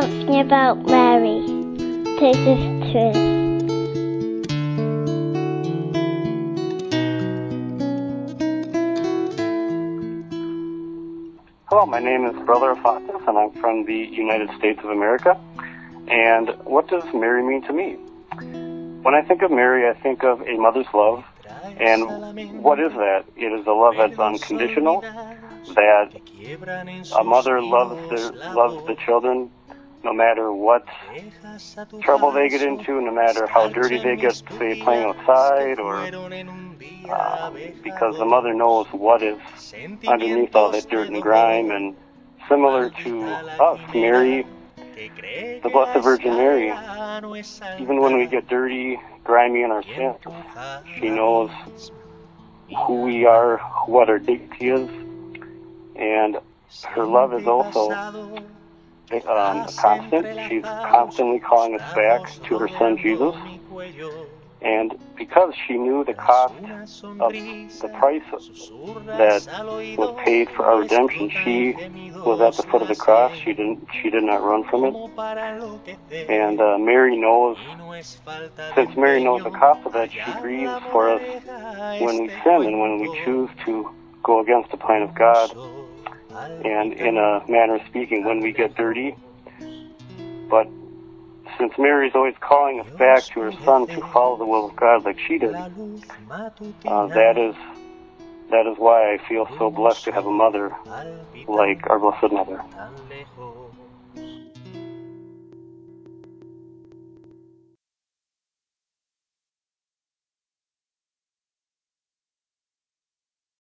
something about Mary. This is true. Hello, my name is Brother Alphonsus, and I'm from the United States of America. And what does Mary mean to me? When I think of Mary, I think of a mother's love. And what is that? It is a love that's unconditional, that a mother loves the, loves the children no matter what trouble they get into, no matter how dirty they get, say, playing outside, or uh, because the mother knows what is underneath all that dirt and grime. And similar to us, Mary, the Blessed Virgin Mary, even when we get dirty, grimy in our sins, she knows who we are, what our dignity is, and her love is also um, constant. She's constantly calling us back to her son Jesus. And because she knew the cost of the price that was paid for our redemption, she was at the foot of the cross. She didn't. She did not run from it. And uh, Mary knows. Since Mary knows the cost of that, she grieves for us when we sin and when we choose to go against the plan of God. And in a manner of speaking, when we get dirty. But since Mary is always calling us back to her son to follow the will of God like she did, uh, that is that is why I feel so blessed to have a mother like our Blessed Mother.